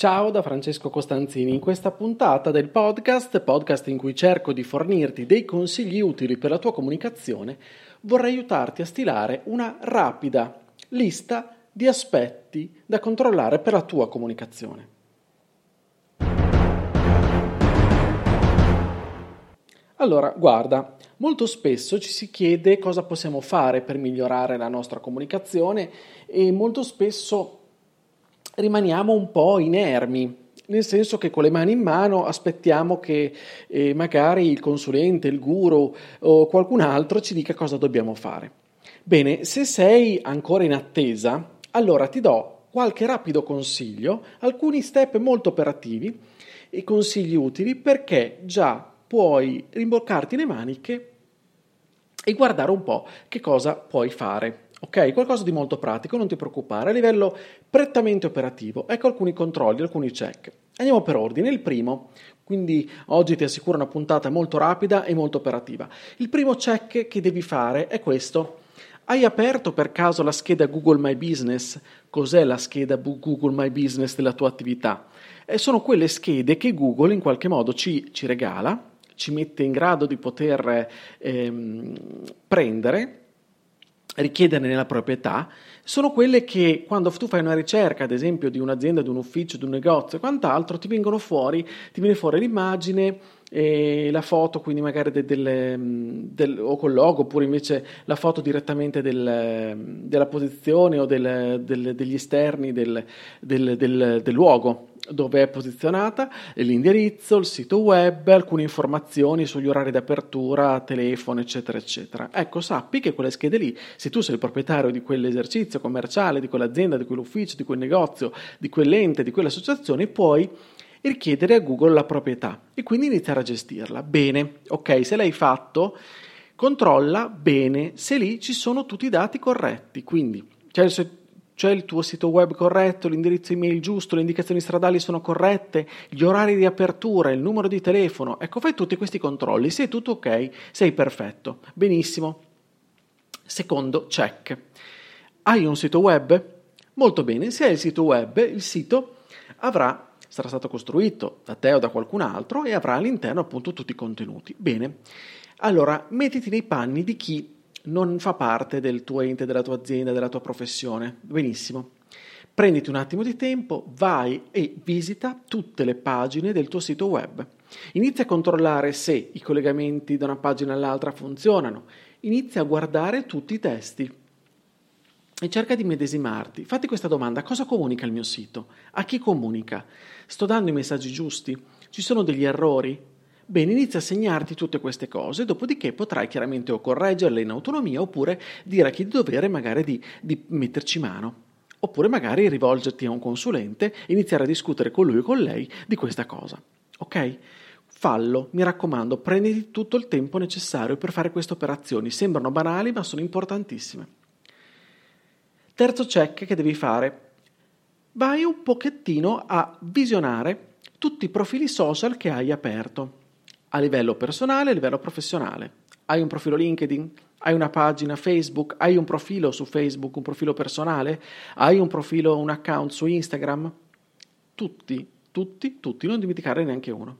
Ciao da Francesco Costanzini. In questa puntata del podcast, podcast in cui cerco di fornirti dei consigli utili per la tua comunicazione, vorrei aiutarti a stilare una rapida lista di aspetti da controllare per la tua comunicazione. Allora, guarda, molto spesso ci si chiede cosa possiamo fare per migliorare la nostra comunicazione e molto spesso rimaniamo un po' inermi, nel senso che con le mani in mano aspettiamo che eh, magari il consulente, il guru o qualcun altro ci dica cosa dobbiamo fare. Bene, se sei ancora in attesa, allora ti do qualche rapido consiglio, alcuni step molto operativi e consigli utili perché già puoi rimboccarti le maniche e guardare un po' che cosa puoi fare. Ok, qualcosa di molto pratico, non ti preoccupare, a livello prettamente operativo. Ecco alcuni controlli, alcuni check. Andiamo per ordine. Il primo, quindi oggi ti assicuro una puntata molto rapida e molto operativa. Il primo check che devi fare è questo. Hai aperto per caso la scheda Google My Business? Cos'è la scheda Google My Business della tua attività? Eh, sono quelle schede che Google in qualche modo ci, ci regala, ci mette in grado di poter ehm, prendere richiederne nella proprietà sono quelle che quando tu fai una ricerca, ad esempio, di un'azienda, di un ufficio, di un negozio e quant'altro, ti vengono fuori, ti viene fuori l'immagine e la foto, quindi magari del, del, del, o col logo, oppure invece la foto direttamente del, della posizione o degli esterni del, luogo dove è posizionata, l'indirizzo, il sito web, alcune informazioni sugli orari d'apertura, telefono, eccetera, eccetera. Ecco, sappi che quelle schede lì, se tu sei il proprietario di quell'esercizio commerciale, di quell'azienda, di quell'ufficio, di quel negozio, di quell'ente, di quell'associazione, puoi richiedere a Google la proprietà e quindi iniziare a gestirla. Bene, ok, se l'hai fatto, controlla bene se lì ci sono tutti i dati corretti. Quindi c'è il c'è il tuo sito web corretto, l'indirizzo email giusto, le indicazioni stradali sono corrette, gli orari di apertura, il numero di telefono. Ecco, fai tutti questi controlli. Se è tutto ok, sei perfetto. Benissimo. Secondo check. Hai un sito web? Molto bene, se hai il sito web, il sito avrà sarà stato costruito da te o da qualcun altro e avrà all'interno appunto tutti i contenuti. Bene. Allora, mettiti nei panni di chi non fa parte del tuo ente, della tua azienda, della tua professione. Benissimo. Prenditi un attimo di tempo, vai e visita tutte le pagine del tuo sito web. Inizia a controllare se i collegamenti da una pagina all'altra funzionano. Inizia a guardare tutti i testi e cerca di medesimarti. Fatti questa domanda: cosa comunica il mio sito? A chi comunica? Sto dando i messaggi giusti? Ci sono degli errori? Bene, inizia a segnarti tutte queste cose, dopodiché potrai chiaramente o correggerle in autonomia oppure dire a chi di dovere magari di, di metterci mano. Oppure magari rivolgerti a un consulente e iniziare a discutere con lui o con lei di questa cosa. Ok? Fallo, mi raccomando, prenditi tutto il tempo necessario per fare queste operazioni. Sembrano banali, ma sono importantissime. Terzo check che devi fare. Vai un pochettino a visionare tutti i profili social che hai aperto a livello personale e a livello professionale. Hai un profilo LinkedIn? Hai una pagina Facebook? Hai un profilo su Facebook, un profilo personale? Hai un profilo, un account su Instagram? Tutti, tutti, tutti, non dimenticare neanche uno.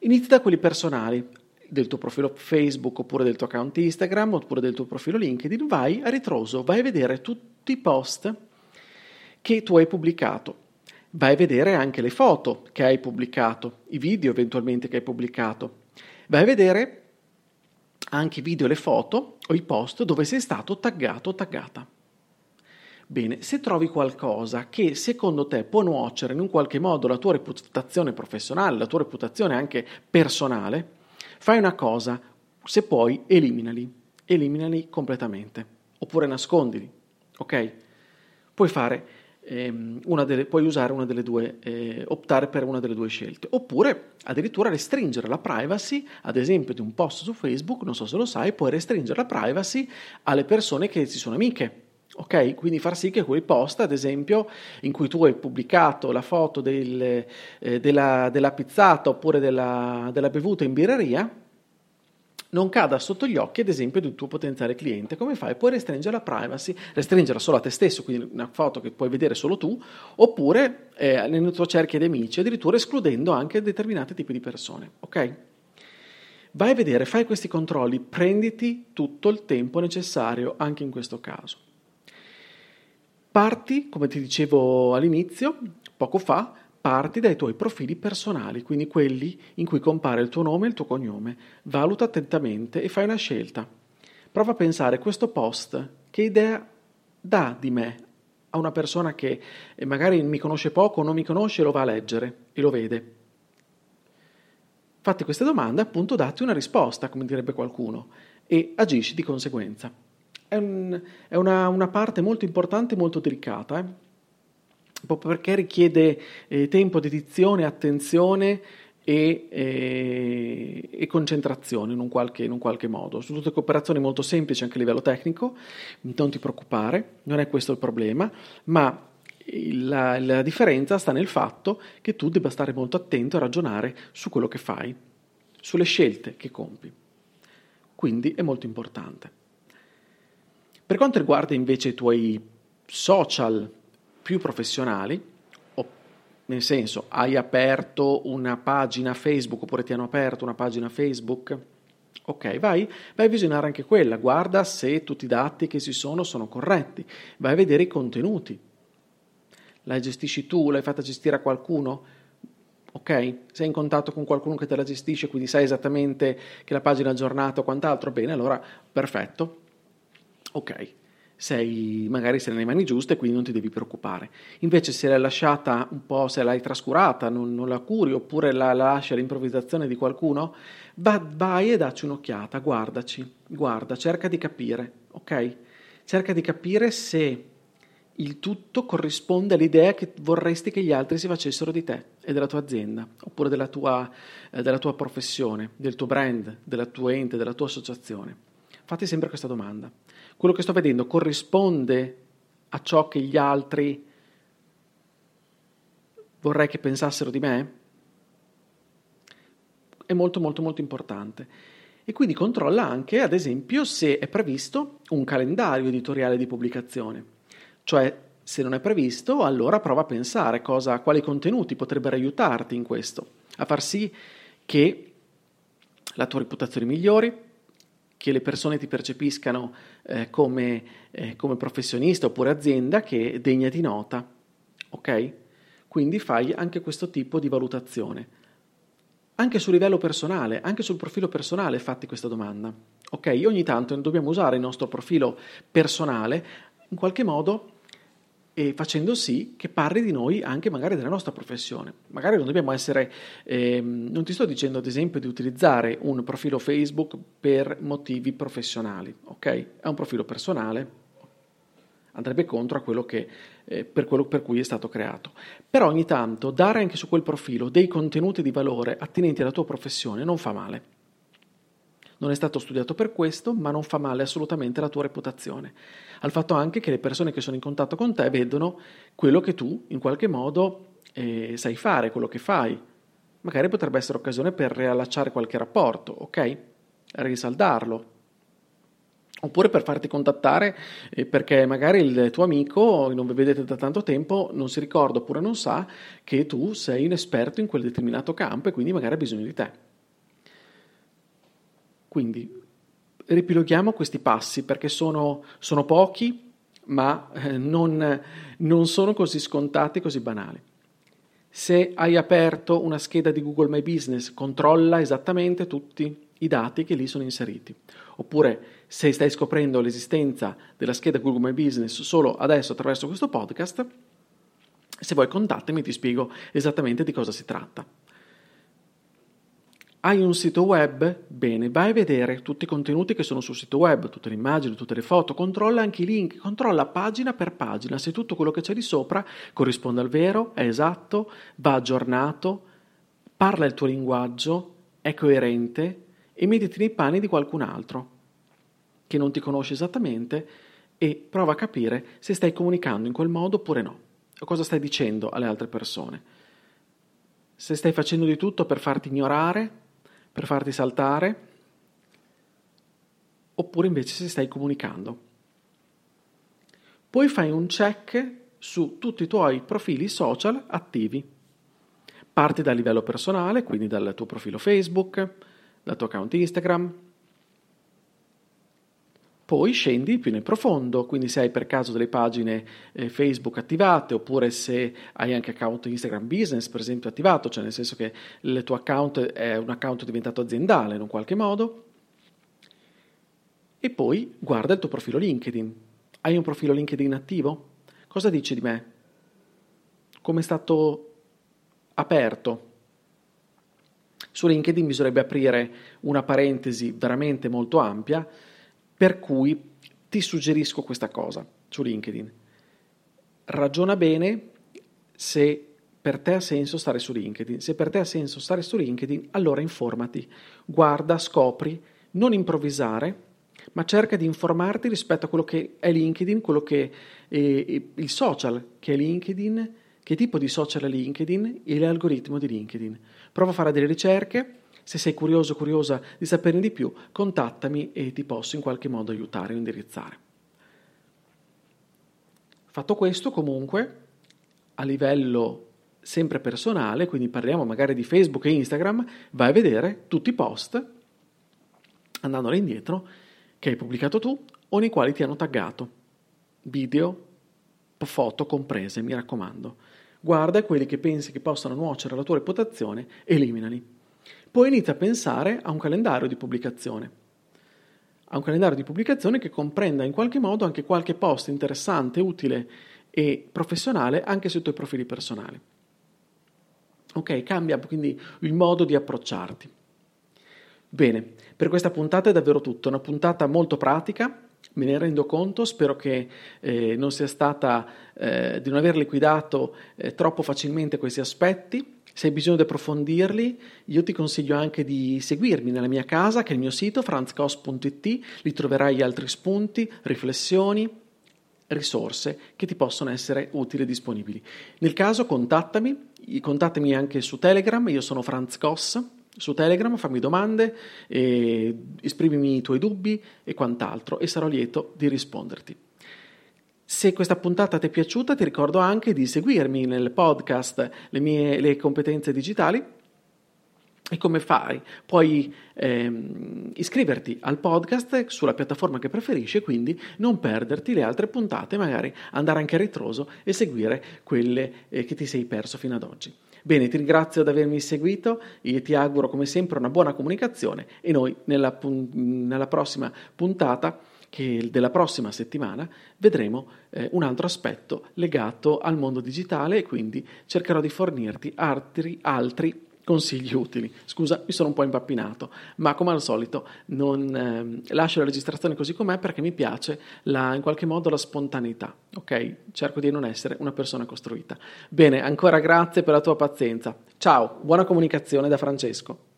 Inizia da quelli personali, del tuo profilo Facebook oppure del tuo account Instagram oppure del tuo profilo LinkedIn, vai a ritroso, vai a vedere tutti i post che tu hai pubblicato Vai a vedere anche le foto che hai pubblicato, i video eventualmente che hai pubblicato. Vai a vedere anche i video e le foto o i post dove sei stato taggato o taggata. Bene, se trovi qualcosa che secondo te può nuocere in un qualche modo la tua reputazione professionale, la tua reputazione anche personale, fai una cosa, se puoi eliminali, eliminali completamente, oppure nascondili, ok? Puoi fare ehm, delle, puoi usare una delle due, eh, optare per una delle due scelte. Oppure addirittura restringere la privacy, ad esempio di un post su Facebook, non so se lo sai, puoi restringere la privacy alle persone che ci sono amiche. Ok, quindi far sì che quel post, ad esempio, in cui tu hai pubblicato la foto del, eh, della, della, pizzata oppure della, della bevuta in birreria, non cada sotto gli occhi, ad esempio, un tuo potenziale cliente. Come fai? Puoi restringere la privacy, restringerla solo a te stesso, quindi una foto che puoi vedere solo tu, oppure eh, nel tuo cerchio di amici, addirittura escludendo anche determinati tipi di persone. Ok? Vai a vedere, fai questi controlli, prenditi tutto il tempo necessario anche in questo caso. Parti, come ti dicevo all'inizio, poco fa, Parti dai tuoi profili personali, quindi quelli in cui compare il tuo nome e il tuo cognome. Valuta attentamente e fai una scelta. Prova a pensare questo post, che idea dà di me a una persona che magari mi conosce poco o non mi conosce e lo va a leggere e lo vede. Fatti queste domande, appunto, datti una risposta, come direbbe qualcuno, e agisci di conseguenza. È, un, è una, una, parte molto importante e molto delicata. Eh? proprio perché richiede eh, tempo, dedizione, attenzione e, eh, e concentrazione in un, qualche, in un, qualche, modo. Sono tutte operazioni molto semplici anche a livello tecnico, non ti preoccupare, non è questo il problema, ma la, la differenza sta nel fatto che tu debba stare molto attento a ragionare su quello che fai, sulle scelte che compi. Quindi è molto importante. Per quanto riguarda invece i tuoi social, più professionali, nel senso hai aperto una pagina Facebook oppure ti hanno aperto una pagina Facebook, ok, vai, vai a visionare anche quella, guarda se tutti i dati che ci sono sono corretti, vai a vedere i contenuti. La gestisci tu, l'hai fatta gestire a qualcuno? Ok? Sei in contatto con qualcuno che te la gestisce, quindi sai esattamente che la pagina è aggiornata o quant'altro? Bene, allora perfetto. Ok sei, magari sei nelle mani giuste, quindi non ti devi preoccupare. Invece se l'hai lasciata un po', se l'hai trascurata, non, non la curi, oppure la, la lasci all'improvvisazione di qualcuno, va, vai e dacci un'occhiata, guardaci, guarda, cerca di capire, ok? Cerca di capire se il tutto corrisponde all'idea che vorresti che gli altri si facessero di te e della tua azienda, oppure della tua, eh, della tua professione, del tuo brand, della tua ente, della tua associazione. Fate sempre questa domanda quello che sto vedendo corrisponde a ciò che gli altri vorrei che pensassero di me? È molto molto molto importante. E quindi controlla anche, ad esempio, se è previsto un calendario editoriale di pubblicazione. Cioè, se non è previsto, allora prova a pensare cosa, quali contenuti potrebbero aiutarti in questo, a far sì che la tua reputazione migliori, che le persone ti percepiscano eh, come, eh, come, professionista oppure azienda che è degna di nota. Ok? Quindi fai anche questo tipo di valutazione. Anche sul livello personale, anche sul profilo personale fatti questa domanda. Ok? Ogni tanto dobbiamo usare il nostro profilo personale in qualche modo e facendo sì che parli di noi anche magari della nostra professione. Magari non dobbiamo essere, ehm, non ti sto dicendo ad esempio di utilizzare un profilo Facebook per motivi professionali, ok? È un profilo personale, andrebbe contro a quello che, eh, per quello per cui è stato creato. Però ogni tanto dare anche su quel profilo dei contenuti di valore attinenti alla tua professione non fa male. Non è stato studiato per questo, ma non fa male assolutamente alla tua reputazione. Al fatto anche che le persone che sono in contatto con te vedono quello che tu in qualche modo eh, sai fare, quello che fai. Magari potrebbe essere occasione per riallacciare qualche rapporto, ok? Risaldarlo. Oppure per farti contattare eh, perché magari il tuo amico, non vi vedete da tanto tempo, non si ricorda oppure non sa che tu sei un esperto in quel determinato campo e quindi magari ha bisogno di te. Quindi ripiloghiamo questi passi perché sono, sono pochi, ma eh, non, non sono così scontati, così banali. Se hai aperto una scheda di Google My Business, controlla esattamente tutti i dati che lì sono inseriti. Oppure se stai scoprendo l'esistenza della scheda Google My Business solo adesso attraverso questo podcast, se vuoi contattami ti spiego esattamente di cosa si tratta. Hai un sito web? Bene, vai a vedere tutti i contenuti che sono sul sito web, tutte le immagini, tutte le foto, controlla anche i link, controlla pagina per pagina se tutto quello che c'è di sopra corrisponde al vero, è esatto, va aggiornato, parla il tuo linguaggio, è coerente e mettiti nei panni di qualcun altro che non ti conosce esattamente e prova a capire se stai comunicando in quel modo oppure no, o cosa stai dicendo alle altre persone. Se stai facendo di tutto per farti ignorare, per farti saltare, oppure invece se stai comunicando. Poi fai un check su tutti i tuoi profili social attivi. Parti dal livello personale, quindi dal tuo profilo Facebook, dal tuo account Instagram, poi scendi più nel profondo, quindi se hai per caso delle pagine eh, Facebook attivate oppure se hai anche account Instagram Business per esempio attivato, cioè nel senso che il tuo account è un account diventato aziendale in un qualche modo. E poi guarda il tuo profilo LinkedIn. Hai un profilo LinkedIn attivo? Cosa dici di me? Come è stato aperto? Su LinkedIn bisognerebbe aprire una parentesi veramente molto ampia per cui ti suggerisco questa cosa su LinkedIn. Ragiona bene se per te ha senso stare su LinkedIn. Se per te ha senso stare su LinkedIn, allora informati, guarda, scopri, non improvvisare, ma cerca di informarti rispetto a quello che è LinkedIn, quello che è il social che è LinkedIn, che tipo di social è LinkedIn e l'algoritmo di LinkedIn. Prova a fare delle ricerche se sei curioso o curiosa di saperne di più, contattami e ti posso in qualche modo aiutare o indirizzare. Fatto questo, comunque, a livello sempre personale, quindi parliamo magari di Facebook e Instagram, vai a vedere tutti i post, andando indietro, che hai pubblicato tu o nei quali ti hanno taggato. Video, foto comprese, mi raccomando. Guarda quelli che pensi che possano nuocere alla tua reputazione, eliminali. Poi inizia a pensare a un calendario di pubblicazione. A un calendario di pubblicazione che comprenda in qualche modo anche qualche post interessante, utile e professionale anche sui tuoi profili personali. Ok, cambia quindi il modo di approcciarti. Bene, per questa puntata è davvero tutto, una puntata molto pratica, me ne rendo conto, spero che eh, non sia stata eh, di non aver liquidato eh, troppo facilmente questi aspetti. Se hai bisogno di approfondirli, io ti consiglio anche di seguirmi nella mia casa, che è il mio sito franzcos.it, lì troverai altri spunti, riflessioni, risorse che ti possono essere utili e disponibili. Nel caso contattami, contattami anche su Telegram, io sono Franz Koss, su Telegram fammi domande, esprimimi i tuoi dubbi e quant'altro e sarò lieto di risponderti. Se questa puntata ti è piaciuta, ti ricordo anche di seguirmi nel podcast Le mie le competenze digitali. E come fai? Puoi ehm, iscriverti al podcast sulla piattaforma che preferisci quindi non perderti le altre puntate, magari andare anche a ritroso e seguire quelle eh, che ti sei perso fino ad oggi. Bene, ti ringrazio di avermi seguito e ti auguro come sempre una buona comunicazione e noi nella, nella prossima puntata che della prossima settimana vedremo eh, un altro aspetto legato al mondo digitale e quindi cercherò di fornirti altri, altri consigli utili. Scusa, mi sono un po' impappinato, ma come al solito non eh, lascio la registrazione così com'è perché mi piace la, in qualche modo la spontaneità, ok? Cerco di non essere una persona costruita. Bene, ancora grazie per la tua pazienza. Ciao, buona comunicazione da Francesco.